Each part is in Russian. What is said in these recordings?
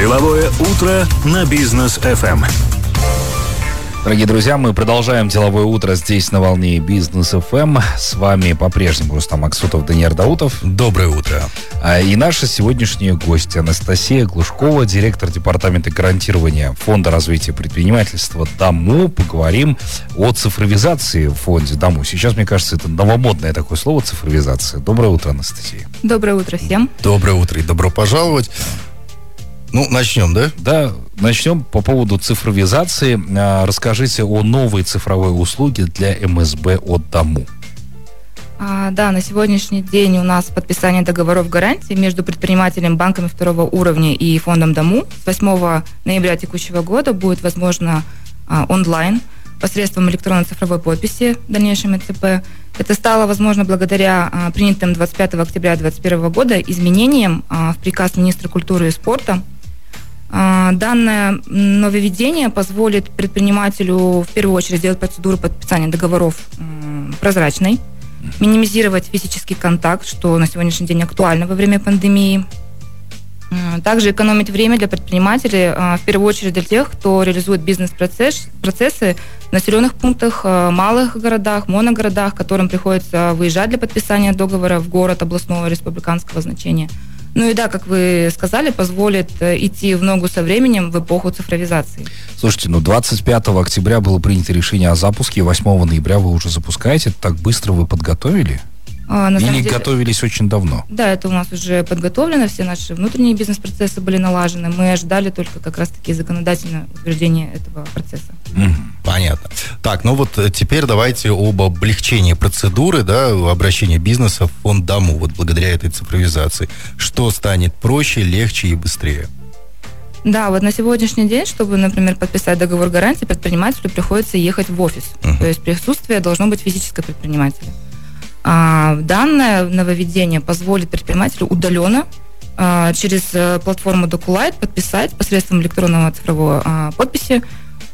Деловое утро на бизнес FM. Дорогие друзья, мы продолжаем деловое утро здесь на волне Бизнес ФМ. С вами по-прежнему Рустам Аксутов, Даниил Даутов. Доброе утро. А, и наша сегодняшняя гостья Анастасия Глушкова, директор департамента гарантирования Фонда развития предпринимательства ДАМУ. Поговорим о цифровизации в фонде ДАМУ. Сейчас, мне кажется, это новомодное такое слово цифровизация. Доброе утро, Анастасия. Доброе утро всем. Доброе утро и добро пожаловать. Ну, начнем, да? Да, начнем по поводу цифровизации. А, расскажите о новой цифровой услуге для МСБ от Дому. А, да, на сегодняшний день у нас подписание договоров гарантии между предпринимателем, банками второго уровня и фондом Дому. С 8 ноября текущего года будет возможно а, онлайн посредством электронной цифровой подписи в дальнейшем ЭЦП. Это стало возможно благодаря а, принятым 25 октября 2021 года изменениям а, в приказ министра культуры и спорта Данное нововведение позволит предпринимателю в первую очередь сделать процедуру подписания договоров прозрачной, минимизировать физический контакт, что на сегодняшний день актуально во время пандемии. Также экономить время для предпринимателей, а, в первую очередь для тех, кто реализует бизнес-процессы в населенных пунктах, а, малых городах, моногородах, которым приходится выезжать для подписания договора в город областного республиканского значения – ну и да, как вы сказали, позволит э, идти в ногу со временем в эпоху цифровизации. Слушайте, ну 25 октября было принято решение о запуске, 8 ноября вы уже запускаете. Так быстро вы подготовили? А, на Или деле, готовились очень давно? Да, это у нас уже подготовлено, все наши внутренние бизнес-процессы были налажены. Мы ожидали только как раз-таки законодательное утверждение этого процесса. Понятно. Так, ну вот э, теперь давайте об облегчении процедуры, да, обращения бизнеса в фонд ДАМУ, вот благодаря этой цифровизации. Что станет проще, легче и быстрее? Да, вот на сегодняшний день, чтобы, например, подписать договор гарантии, предпринимателю приходится ехать в офис. Uh-huh. То есть присутствие должно быть физическое предпринимателя. А, данное нововведение позволит предпринимателю удаленно а, через э, платформу DocuLight подписать посредством электронного цифрового а, подписи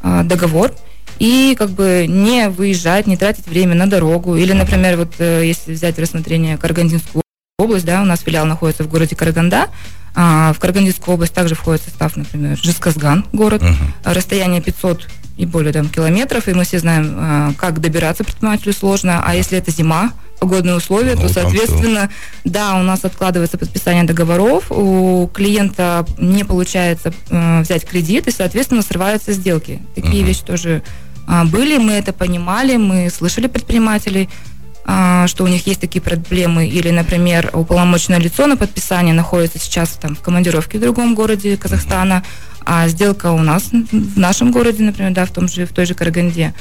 договор и как бы не выезжать, не тратить время на дорогу. Или, например, вот э, если взять рассмотрение Карагандинскую область, да, у нас филиал находится в городе Караганда, а в Карагандинскую область также входит состав, например, Жесказган, город, uh-huh. расстояние 500 и более там, километров, и мы все знаем, как добираться предпринимателю сложно, а если это зима, погодные условия, ну, то, соответственно, да, у нас откладывается подписание договоров, у клиента не получается э, взять кредит, и, соответственно, срываются сделки. Такие uh-huh. вещи тоже были, мы это понимали, мы слышали предпринимателей, э, что у них есть такие проблемы, или, например, уполномоченное лицо на подписание находится сейчас там в командировке в другом городе Казахстана, а сделка у нас в нашем городе, например, да, в том же, в той же Караганде.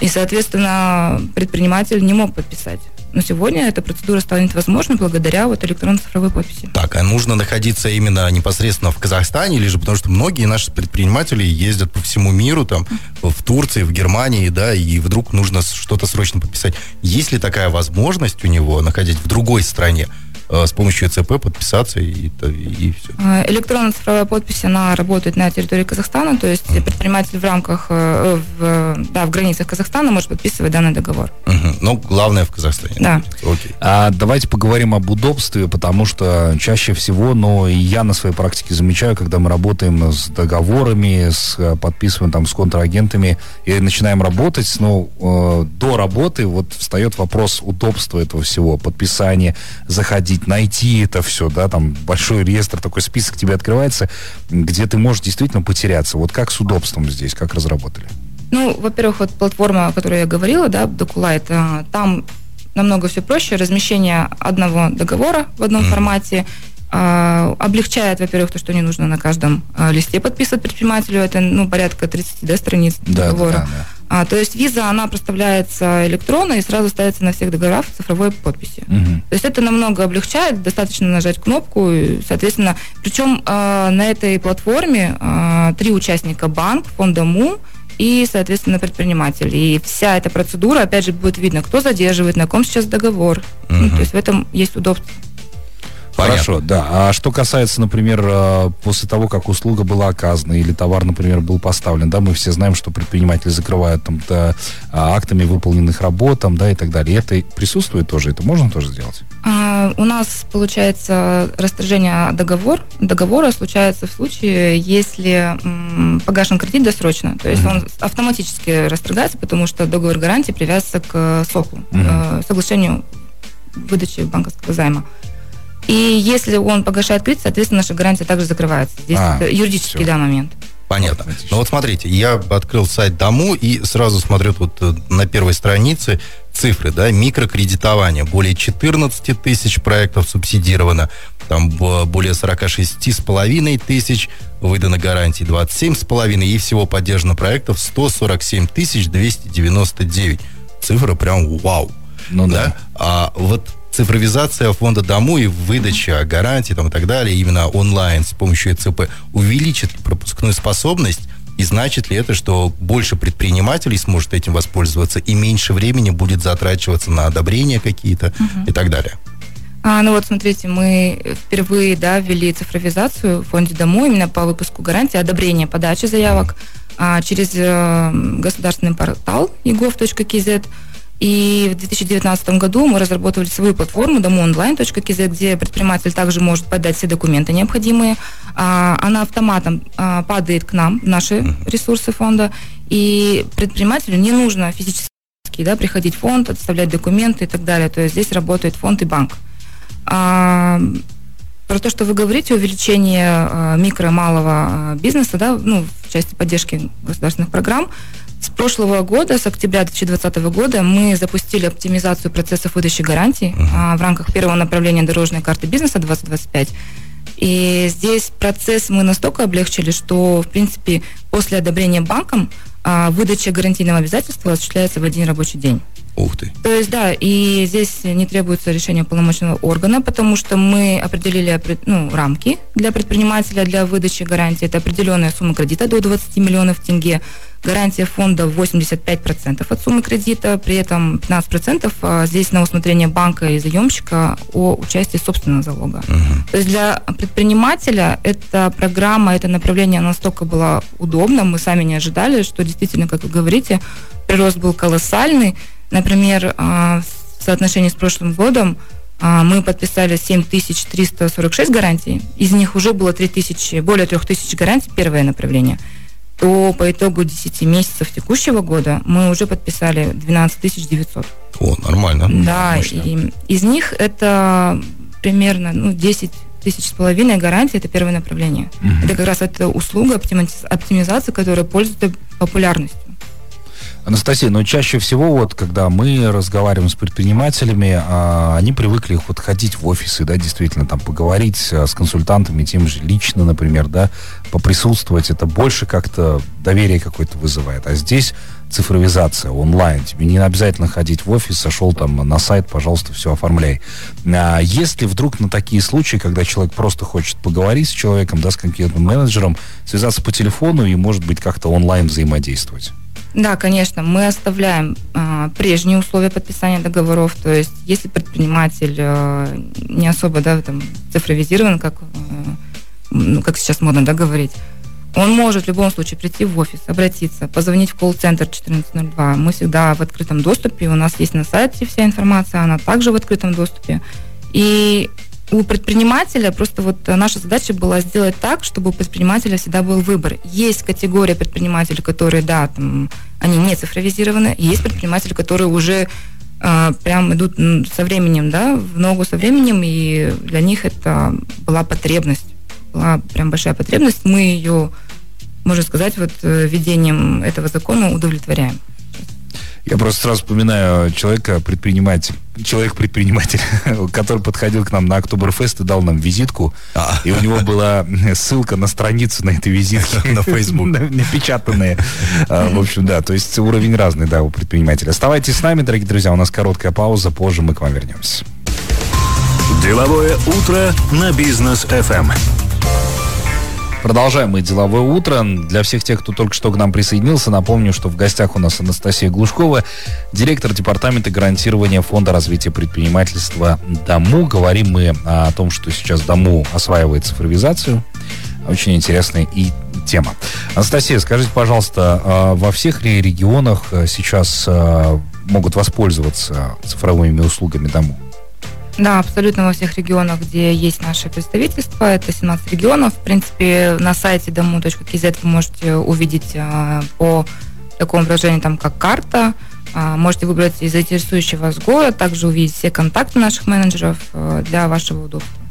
И, соответственно, предприниматель не мог подписать. Но сегодня эта процедура станет возможной благодаря вот электронной цифровой подписи. Так, а нужно находиться именно непосредственно в Казахстане, или же потому что многие наши предприниматели ездят по всему миру, там, в Турции, в Германии, да, и вдруг нужно что-то срочно подписать. Есть ли такая возможность у него находить в другой стране? Э, с помощью ЦП подписаться и, и все. А, электронная цифровая подпись, она работает на территории Казахстана, то есть uh-huh. предприниматель в рамках, э, в, да, в границах Казахстана может подписывать данный договор. Uh-huh. Но главное в Казахстане. Да. Окей. А, давайте поговорим об удобстве, потому что чаще всего, но и я на своей практике замечаю, когда мы работаем с договорами, с подписываем там с контрагентами и начинаем работать, но э, до работы вот встает вопрос удобства этого всего, подписания, заходить увидеть, найти это все, да, там большой реестр, такой список тебе открывается, где ты можешь действительно потеряться. Вот как с удобством здесь, как разработали? Ну, во-первых, вот платформа, о которой я говорила, да, а, там намного все проще. Размещение одного договора в одном mm-hmm. формате облегчает, во-первых, то, что не нужно на каждом э, листе подписывать предпринимателю. Это, ну, порядка 30 да, страниц да, договора. Да, да. А, то есть виза, она проставляется электронно и сразу ставится на всех договорах в цифровой подписи. Угу. То есть это намного облегчает, достаточно нажать кнопку, и, соответственно, причем э, на этой платформе э, три участника банк, фонда МУ и, соответственно, предприниматель. И вся эта процедура, опять же, будет видно, кто задерживает, на ком сейчас договор. Угу. Ну, то есть в этом есть удобство. Хорошо, да. А что касается, например, э, после того, как услуга была оказана или товар, например, был поставлен, да, мы все знаем, что предприниматели закрывают там -то, а, актами выполненных работ, там, да, и так далее. Это присутствует тоже? Это можно тоже сделать? А, у нас получается расторжение договор, договора случается в случае, если м, погашен кредит досрочно, то есть mm-hmm. он автоматически расторгается, потому что договор гарантии привязывается к э, СОКу, mm-hmm. э, соглашению выдачи банковского займа. И если он погашает кредит, соответственно, наша гарантия также закрывается. Здесь а, юридический все. да, момент. Понятно. Ну вот смотрите, я открыл сайт Дому и сразу смотрю тут э, на первой странице цифры, да, микрокредитование. Более 14 тысяч проектов субсидировано, там более 46 с половиной тысяч, выдано гарантий 27 с половиной и всего поддержано проектов 147 тысяч 299. Цифра прям вау. Ну да. да. А вот цифровизация фонда дому и выдача гарантий там, и так далее, именно онлайн с помощью ЭЦП, увеличит пропускную способность и значит ли это, что больше предпринимателей сможет этим воспользоваться и меньше времени будет затрачиваться на одобрения какие-то угу. и так далее? А, ну вот, смотрите, мы впервые да, ввели цифровизацию в фонде дому именно по выпуску гарантии, одобрения подачи заявок а, через э, государственный портал egov.kz. И в 2019 году мы разработали свою платформу домоонлайн.кз, где предприниматель также может подать все документы необходимые. А, она автоматом а, падает к нам, наши ресурсы фонда, и предпринимателю не нужно физически да, приходить в фонд, отставлять документы и так далее. То есть здесь работает фонд и банк. А, про то, что вы говорите, увеличение микро- и малого бизнеса, да, ну, в части поддержки государственных программ, с прошлого года, с октября 2020 года, мы запустили оптимизацию процессов выдачи гарантий uh-huh. а, в рамках первого направления дорожной карты бизнеса 2025. И здесь процесс мы настолько облегчили, что, в принципе, после одобрения банком а, выдача гарантийного обязательства осуществляется в один рабочий день. Ух ты. То есть, да, и здесь не требуется решение полномочного органа, потому что мы определили ну, рамки для предпринимателя для выдачи гарантии. Это определенная сумма кредита до 20 миллионов тенге гарантия фонда 85% от суммы кредита, при этом 15% а, здесь на усмотрение банка и заемщика о участии собственного залога. Uh-huh. То есть для предпринимателя эта программа, это направление настолько было удобно, мы сами не ожидали, что действительно, как вы говорите, прирост был колоссальный. Например, а, в соотношении с прошлым годом а, мы подписали 7346 гарантий, из них уже было 3000, более 3000 гарантий, первое направление – то по итогу 10 месяцев текущего года мы уже подписали 12 900. О, нормально. Да, Мощно. и из них это примерно ну, 10 тысяч с половиной гарантий, это первое направление. Угу. Это как раз эта услуга оптимизации, которая пользуется популярностью. Анастасия, но чаще всего вот, когда мы разговариваем с предпринимателями, а, они привыкли вот ходить в офисы, да, действительно, там, поговорить а, с консультантами, тем же лично, например, да, поприсутствовать, это больше как-то доверие какое-то вызывает. А здесь цифровизация, онлайн. Тебе не обязательно ходить в офис, сошел там на сайт, пожалуйста, все оформляй. А если вдруг на такие случаи, когда человек просто хочет поговорить с человеком, да, с конкретным менеджером, связаться по телефону и, может быть, как-то онлайн взаимодействовать? Да, конечно, мы оставляем э, прежние условия подписания договоров. То есть, если предприниматель э, не особо да, там, цифровизирован, как, э, ну, как сейчас модно да, говорить, он может в любом случае прийти в офис, обратиться, позвонить в колл-центр 1402. Мы всегда в открытом доступе. У нас есть на сайте вся информация, она также в открытом доступе. И у предпринимателя просто вот наша задача была сделать так, чтобы у предпринимателя всегда был выбор. Есть категория предпринимателей, которые, да, там, они не цифровизированы, есть предприниматели, которые уже э, прям идут со временем, да, в ногу со временем, и для них это была потребность, была прям большая потребность. Мы ее, можно сказать, вот э, введением этого закона удовлетворяем. Я просто сразу вспоминаю человека, предприниматель, человек-предприниматель, который подходил к нам на Октоберфест и дал нам визитку. А. И у него была ссылка на страницу на этой визитке. На Facebook. Напечатанная. А, в общем, да, то есть уровень разный, да, у предпринимателя. Оставайтесь с нами, дорогие друзья, у нас короткая пауза, позже мы к вам вернемся. Деловое утро на бизнес FM. Продолжаем мы деловое утро. Для всех тех, кто только что к нам присоединился, напомню, что в гостях у нас Анастасия Глушкова, директор департамента гарантирования Фонда развития предпринимательства ДОМУ. Говорим мы о том, что сейчас ДОМУ осваивает цифровизацию. Очень интересная и тема. Анастасия, скажите, пожалуйста, а во всех ли регионах э, сейчас э, могут воспользоваться цифровыми услугами ДОМУ? Да, абсолютно во всех регионах, где есть наше представительство, это 17 регионов. В принципе, на сайте domu.kz вы можете увидеть а, по такому приложению, там, как карта, а, можете выбрать из интересующего вас город, также увидеть все контакты наших менеджеров а, для вашего удобства.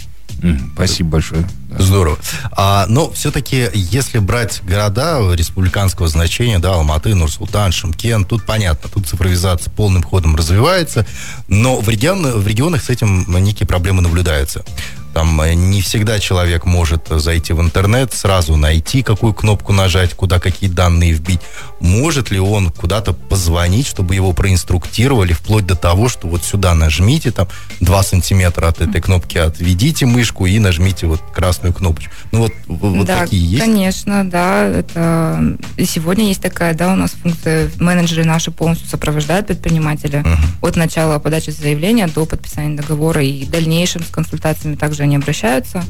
Спасибо большое. Здорово. А, но все-таки, если брать города республиканского значения, да, Алматы, Нур-Султан, Шымкент, тут понятно, тут цифровизация полным ходом развивается, но в, регион, в регионах с этим некие проблемы наблюдаются. Там э, не всегда человек может зайти в интернет, сразу найти, какую кнопку нажать, куда какие данные вбить. Может ли он куда-то позвонить, чтобы его проинструктировали, вплоть до того, что вот сюда нажмите, там 2 сантиметра от этой кнопки отведите мышку и нажмите вот красную кнопочку. Ну вот, вот да, такие есть? конечно, да. Это... И сегодня есть такая, да, у нас функция, менеджеры наши полностью сопровождают предпринимателя uh-huh. от начала подачи заявления до подписания договора и в дальнейшем с консультациями также также они обращаются.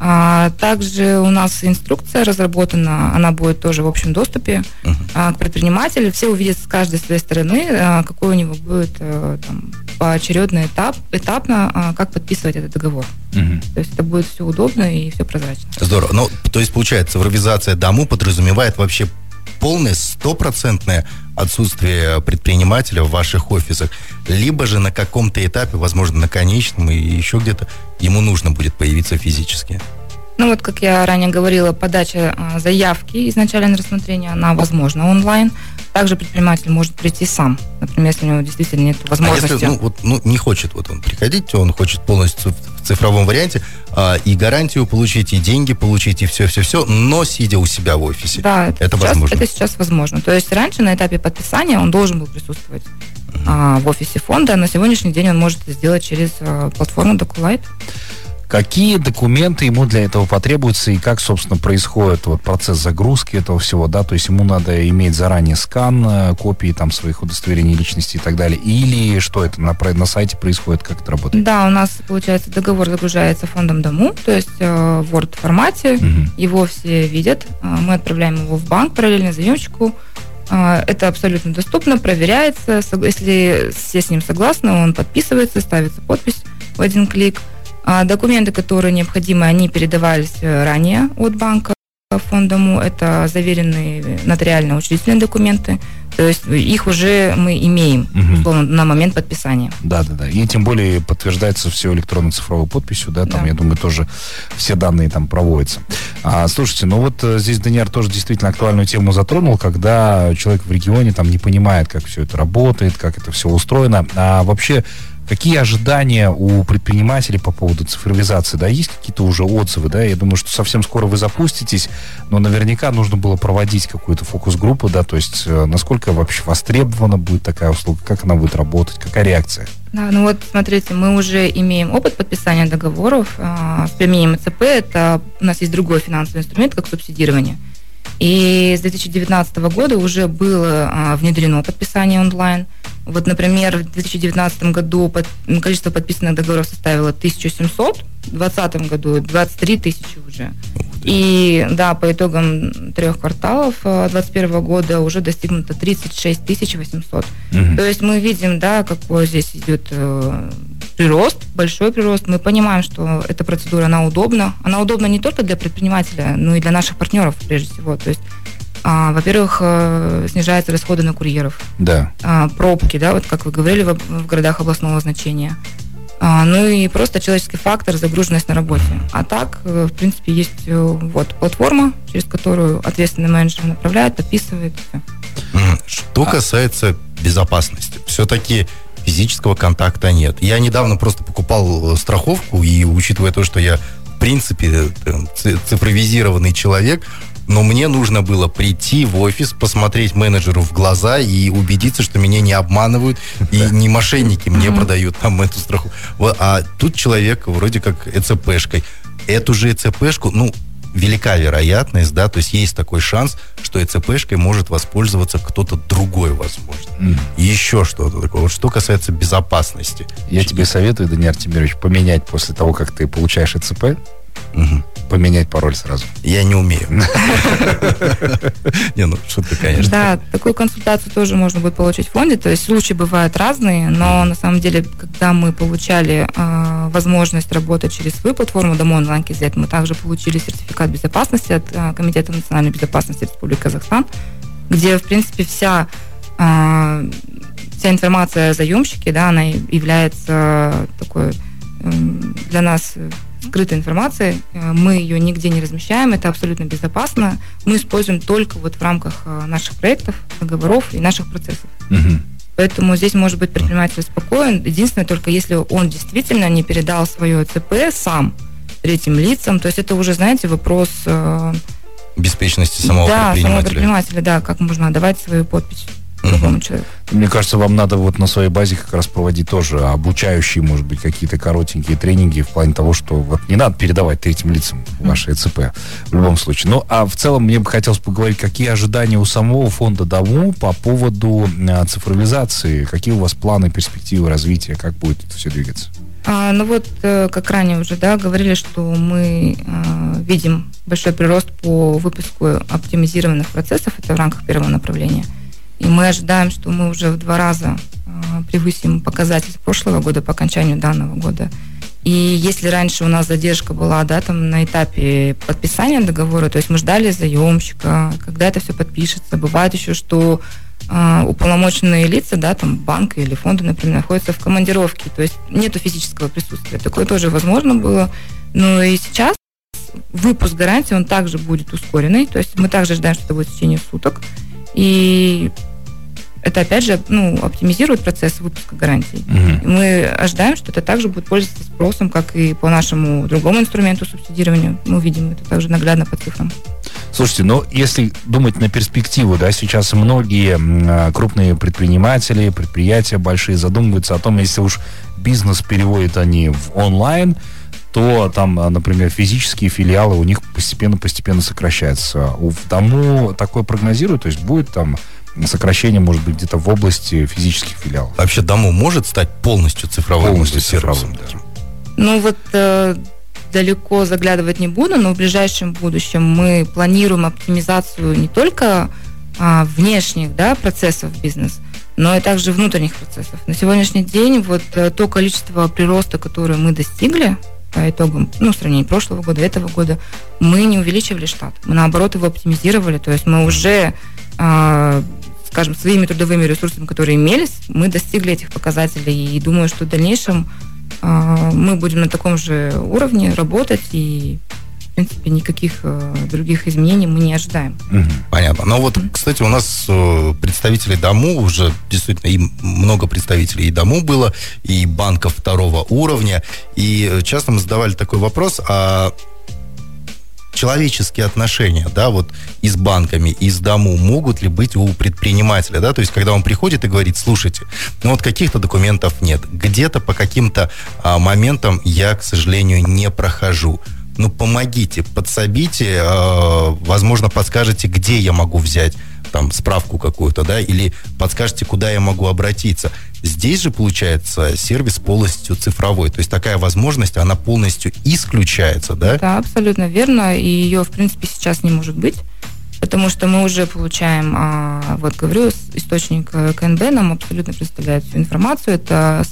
А, также у нас инструкция разработана, она будет тоже в общем доступе uh-huh. а, к предпринимателю. Все увидят с каждой своей стороны, а, какой у него будет а, там, поочередный этап, этапно, а, как подписывать этот договор. Uh-huh. То есть это будет все удобно и все прозрачно. Здорово. Ну, то есть, получается, цифровизация дому подразумевает вообще полное, стопроцентное отсутствие предпринимателя в ваших офисах, либо же на каком-то этапе, возможно, на конечном и еще где-то, ему нужно будет появиться физически. Ну вот, как я ранее говорила, подача а, заявки изначально на рассмотрение, она возможна онлайн. Также предприниматель может прийти сам, например, если у него действительно нет возможности. А если ну, вот, ну, не хочет вот он приходить, он хочет полностью в цифровом варианте а, и гарантию получить, и деньги получить, и все-все-все, но сидя у себя в офисе. Да, это, это сейчас, возможно. Это сейчас возможно. То есть раньше на этапе подписания он должен был присутствовать uh-huh. а, в офисе фонда, а на сегодняшний день он может это сделать через а, платформу DocuLight. Какие документы ему для этого потребуются и как, собственно, происходит вот процесс загрузки этого всего, да, то есть ему надо иметь заранее скан, э, копии там своих удостоверений личности и так далее, или что это на, на сайте происходит, как это работает? Да, у нас, получается, договор загружается фондом дому, то есть э, в Word формате, угу. его все видят, э, мы отправляем его в банк параллельно заемщику, это абсолютно доступно, проверяется. Если все с ним согласны, он подписывается, ставится подпись в один клик – а документы, которые необходимы, они передавались э, ранее от банка фондому. Это заверенные нотариально учредительные документы. То есть их уже мы имеем угу. на момент подписания. Да, да, да. И тем более подтверждается все электронной цифровой подписью, да, там, да. я думаю, тоже все данные там проводятся. А, слушайте, ну вот э, здесь Даниэр тоже действительно актуальную тему затронул, когда человек в регионе там не понимает, как все это работает, как это все устроено. А вообще Какие ожидания у предпринимателей по поводу цифровизации? Да, есть какие-то уже отзывы, да? Я думаю, что совсем скоро вы запуститесь, но наверняка нужно было проводить какую-то фокус-группу, да, то есть э, насколько вообще востребована будет такая услуга, как она будет работать, какая реакция? Да, ну вот смотрите, мы уже имеем опыт подписания договоров э, с применением ЦП. Это у нас есть другой финансовый инструмент, как субсидирование. И с 2019 года уже было а, внедрено подписание онлайн. Вот, например, в 2019 году под, количество подписанных договоров составило 1700, в 2020 году 23 тысячи уже. И да, по итогам трех кварталов 2021 года уже достигнуто 36 800. Угу. То есть мы видим, да, какой здесь идет э, прирост, большой прирост. Мы понимаем, что эта процедура, она удобна. Она удобна не только для предпринимателя, но и для наших партнеров, прежде всего. То есть а, во-первых, э, снижаются расходы на курьеров. Да. А, пробки, да, вот как вы говорили, в, в городах областного значения. А, ну и просто человеческий фактор, загруженность на работе. А так, э, в принципе, есть э, вот платформа, через которую ответственный менеджер направляет, подписывает. Что касается безопасности, все-таки физического контакта нет. Я недавно просто покупал страховку, и учитывая то, что я в принципе цифровизированный человек, но мне нужно было прийти в офис, посмотреть менеджеру в глаза и убедиться, что меня не обманывают и не мошенники мне продают там эту страховку. А тут человек вроде как ЭЦПшкой. Эту же ЭЦПшку, ну, велика вероятность, да, то есть есть такой шанс, что ЭЦПшкой может воспользоваться кто-то другой, возможно. Mm. Еще что-то такое. Вот что касается безопасности. Я тебе советую, Даниил Артемирович, поменять после того, как ты получаешь ЭЦП, Угу. Поменять пароль сразу. Я не умею. Не, ну шутка, конечно. Да, такую консультацию тоже можно будет получить в фонде. То есть случаи бывают разные, но на самом деле, когда мы получали а, возможность работать через свою платформу Домо онлайн KZ, мы также получили сертификат безопасности от а, Комитета национальной безопасности Республики Казахстан, где, в принципе, вся а, вся информация о заемщике, да, она является такой эм, для нас скрытой информации, э, мы ее нигде не размещаем, это абсолютно безопасно. Мы используем только вот в рамках э, наших проектов, договоров и наших процессов. Угу. Поэтому здесь может быть предприниматель спокоен. Единственное, только если он действительно не передал свое ЦП сам третьим лицам, то есть это уже, знаете, вопрос... Э, Беспечности самого да, предпринимателя. Да, самого предпринимателя, да, как можно отдавать свою подпись другому человеку. Мне кажется, вам надо вот на своей базе как раз проводить тоже обучающие, может быть, какие-то коротенькие тренинги в плане того, что вот не надо передавать третьим лицам ваши ЭЦП в любом случае. Ну, а в целом мне бы хотелось поговорить, какие ожидания у самого фонда ДАМУ по поводу а, цифровизации, какие у вас планы, перспективы развития, как будет это все двигаться? А, ну вот, э, как ранее уже да, говорили, что мы а, видим большой прирост по выпуску оптимизированных процессов, это в рамках первого направления – и мы ожидаем, что мы уже в два раза а, превысим показатель прошлого года по окончанию данного года. И если раньше у нас задержка была, да, там на этапе подписания договора, то есть мы ждали заемщика, когда это все подпишется. Бывает еще, что э, уполномоченные лица, да, там банка или фонды, например, находятся в командировке, то есть нету физического присутствия. Такое тоже возможно было. Но и сейчас выпуск гарантии, он также будет ускоренный, то есть мы также ожидаем, что это будет в течение суток. И это, опять же, ну, оптимизирует процесс выпуска гарантий. Угу. Мы ожидаем, что это также будет пользоваться спросом, как и по нашему другому инструменту субсидирования. Мы видим это также наглядно по цифрам. Слушайте, ну, если думать на перспективу, да, сейчас многие а, крупные предприниматели, предприятия большие задумываются о том, если уж бизнес переводят они в онлайн, то там, а, например, физические филиалы у них постепенно-постепенно сокращаются. У дому такое прогнозируют, то есть будет там сокращение, может быть, где-то в области физических филиалов. Вообще дому может стать полностью цифровым? Полностью цифровым, да. Ну вот э, далеко заглядывать не буду, но в ближайшем будущем мы планируем оптимизацию не только а, внешних да, процессов бизнеса, но и также внутренних процессов. На сегодняшний день вот э, то количество прироста, которое мы достигли по итогам, ну, в сравнении прошлого года, этого года, мы не увеличивали штат. Мы, наоборот, его оптимизировали. То есть мы уже, э, скажем, своими трудовыми ресурсами, которые имелись, мы достигли этих показателей. И думаю, что в дальнейшем э, мы будем на таком же уровне работать и в принципе, никаких э, других изменений мы не ожидаем. Понятно. Но вот, кстати, у нас э, представители дому уже действительно и много представителей и дому было, и банков второго уровня. И э, часто мы задавали такой вопрос, а человеческие отношения, да, вот и с банками, и с дому могут ли быть у предпринимателя, да, то есть когда он приходит и говорит, слушайте, ну вот каких-то документов нет, где-то по каким-то а, моментам я, к сожалению, не прохожу ну, помогите, подсобите, э, возможно, подскажете, где я могу взять там справку какую-то, да, или подскажете, куда я могу обратиться. Здесь же, получается, сервис полностью цифровой. То есть такая возможность, она полностью исключается, да? Да, абсолютно верно. И ее, в принципе, сейчас не может быть. Потому что мы уже получаем, а, вот говорю, источник э, КНБ нам абсолютно представляет всю информацию. Это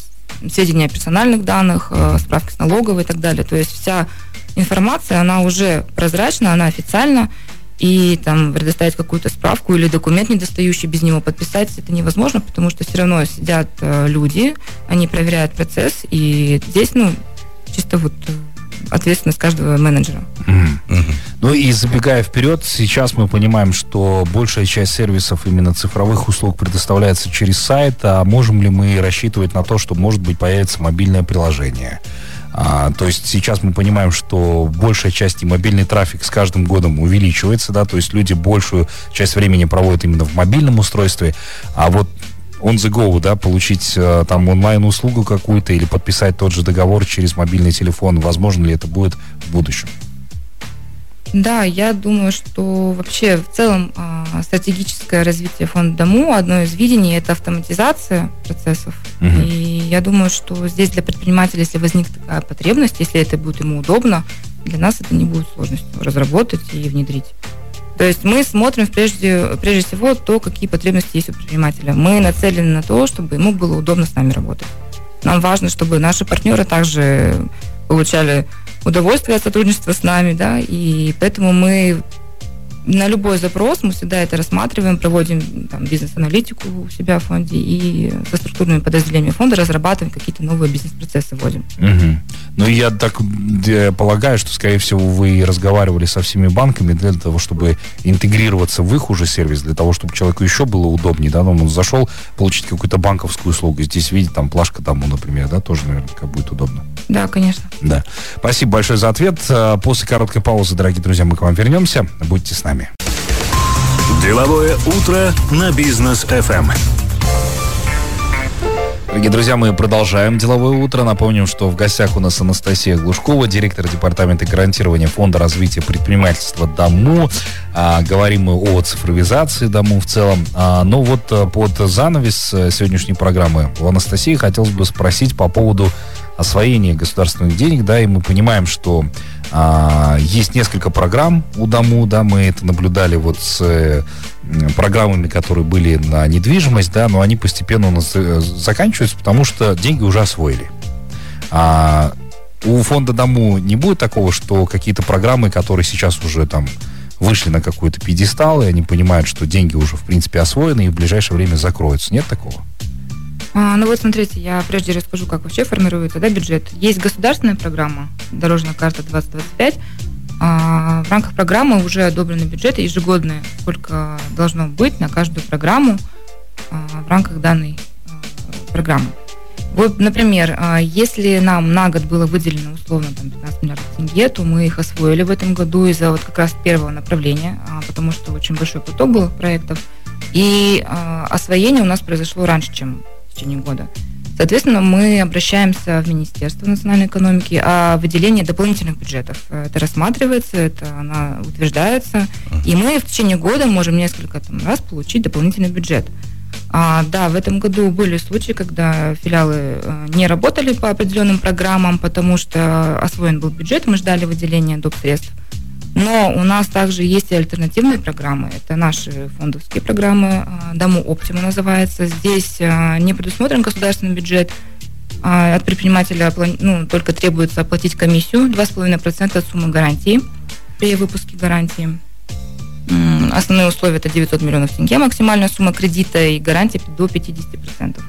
сведения о персональных данных, э, справки с налоговой и так далее. То есть вся информация, она уже прозрачна, она официальна, и там предоставить какую-то справку или документ недостающий, без него подписать, это невозможно, потому что все равно сидят э, люди, они проверяют процесс, и здесь, ну, чисто вот э, ответственность каждого менеджера. Mm-hmm. Ну и забегая вперед, сейчас мы понимаем, что большая часть сервисов именно цифровых услуг предоставляется через сайт, а можем ли мы рассчитывать на то, что может быть появится мобильное приложение? А, то есть сейчас мы понимаем, что большая часть и мобильный трафик с каждым годом увеличивается, да, то есть люди большую часть времени проводят именно в мобильном устройстве, а вот on the go, да, получить э, там онлайн-услугу какую-то или подписать тот же договор через мобильный телефон, возможно ли это будет в будущем? Да, я думаю, что вообще в целом а, стратегическое развитие фонда Дому, одно из видений – это автоматизация процессов. Угу. И я думаю, что здесь для предпринимателя, если возникнет такая потребность, если это будет ему удобно, для нас это не будет сложностью разработать и внедрить. То есть мы смотрим прежде, прежде всего то, какие потребности есть у предпринимателя. Мы нацелены на то, чтобы ему было удобно с нами работать. Нам важно, чтобы наши партнеры также получали удовольствие от сотрудничества с нами, да, и поэтому мы на любой запрос мы всегда это рассматриваем, проводим там, бизнес-аналитику у себя в фонде и со структурными подразделениями фонда разрабатываем какие-то новые бизнес-процессы, вводим. Угу. Ну, я так полагаю, что, скорее всего, вы разговаривали со всеми банками для того, чтобы интегрироваться в их уже сервис, для того, чтобы человеку еще было удобнее, да, ну, он зашел получить какую-то банковскую услугу, здесь видит там плашка дому, например, да, тоже наверняка будет удобно. Да, конечно. Да. Спасибо большое за ответ. А, после короткой паузы, дорогие друзья, мы к вам вернемся. Будьте с нами. Деловое утро на бизнес FM. Дорогие друзья, мы продолжаем деловое утро. Напомним, что в гостях у нас Анастасия Глушкова, директор департамента гарантирования Фонда развития предпринимательства ДОМУ. А, говорим мы о цифровизации ДОМУ в целом. А, ну вот а, под занавес э, сегодняшней программы у Анастасии хотелось бы спросить по поводу освоения государственных денег, да, и мы понимаем, что а, есть несколько программ у ДОМУ, да, мы это наблюдали вот с э, программами, которые были на недвижимость, да, но они постепенно у нас э, заканчиваются, потому что деньги уже освоили. А, у фонда ДОМУ не будет такого, что какие-то программы, которые сейчас уже там вышли на какой-то пьедестал, и они понимают, что деньги уже, в принципе, освоены и в ближайшее время закроются. Нет такого? А, ну вот смотрите, я прежде расскажу, как вообще формируется да, бюджет. Есть государственная программа «Дорожная карта 2025». А, в рамках программы уже одобрены бюджеты ежегодные, сколько должно быть на каждую программу а, в рамках данной программы. Вот, например, если нам на год было выделено условно там, 15 миллиардов тенге, то мы их освоили в этом году из-за вот как раз первого направления, потому что очень большой поток был проектов. И освоение у нас произошло раньше, чем течение года. Соответственно, мы обращаемся в Министерство национальной экономики о выделении дополнительных бюджетов. Это рассматривается, это она утверждается, и мы в течение года можем несколько там, раз получить дополнительный бюджет. А, да, в этом году были случаи, когда филиалы э, не работали по определенным программам, потому что освоен был бюджет, мы ждали выделения доп. средств. Но у нас также есть и альтернативные программы. Это наши фондовские программы. А, Дому Оптима называется. Здесь а, не предусмотрен государственный бюджет. А, от предпринимателя ну, только требуется оплатить комиссию 2,5% от суммы гарантии при выпуске гарантии. Основные условия это 900 миллионов тенге, максимальная сумма кредита и гарантия до 50%.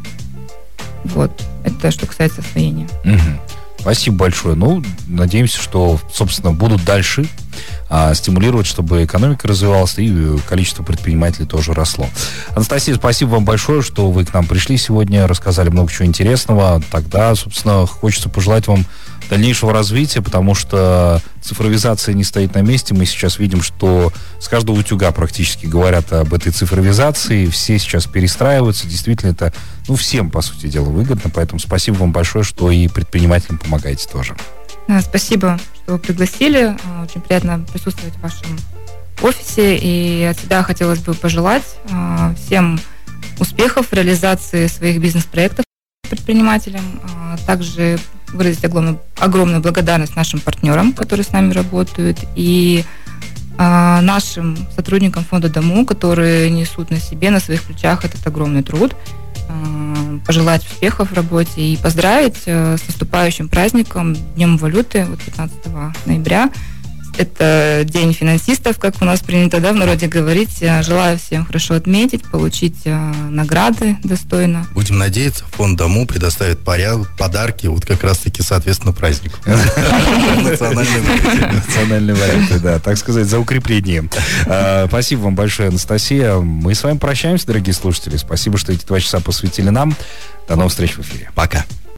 Вот, это что касается освоения. Угу. Спасибо большое. Ну, надеемся, что, собственно, будут дальше а, стимулировать, чтобы экономика развивалась и э, количество предпринимателей тоже росло. Анастасия, спасибо вам большое, что вы к нам пришли сегодня, рассказали много чего интересного. Тогда, собственно, хочется пожелать вам дальнейшего развития, потому что цифровизация не стоит на месте. Мы сейчас видим, что с каждого утюга практически говорят об этой цифровизации. Все сейчас перестраиваются. Действительно, это ну, всем, по сути дела, выгодно. Поэтому спасибо вам большое, что и предпринимателям помогаете тоже. Спасибо, что вы пригласили. А, очень приятно присутствовать в вашем офисе. И от себя хотелось бы пожелать а, всем успехов в реализации своих бизнес-проектов предпринимателям. А, также выразить огромную, огромную благодарность нашим партнерам, которые с нами работают, и нашим сотрудникам фонда Дому, которые несут на себе, на своих плечах этот огромный труд пожелать успехов в работе и поздравить э, с наступающим праздником Днем валюты вот 15 ноября. Это день финансистов, как у нас принято да, в народе говорить. Желаю всем хорошо отметить, получить э, награды достойно. Будем надеяться, фонд Дому предоставит порядок, подарки, вот как раз-таки, соответственно, празднику. Национальные варианты, да, так сказать, за укрепление. А, спасибо вам большое, Анастасия. Мы с вами прощаемся, дорогие слушатели. Спасибо, что эти два часа посвятили нам. До новых встреч в эфире. Пока.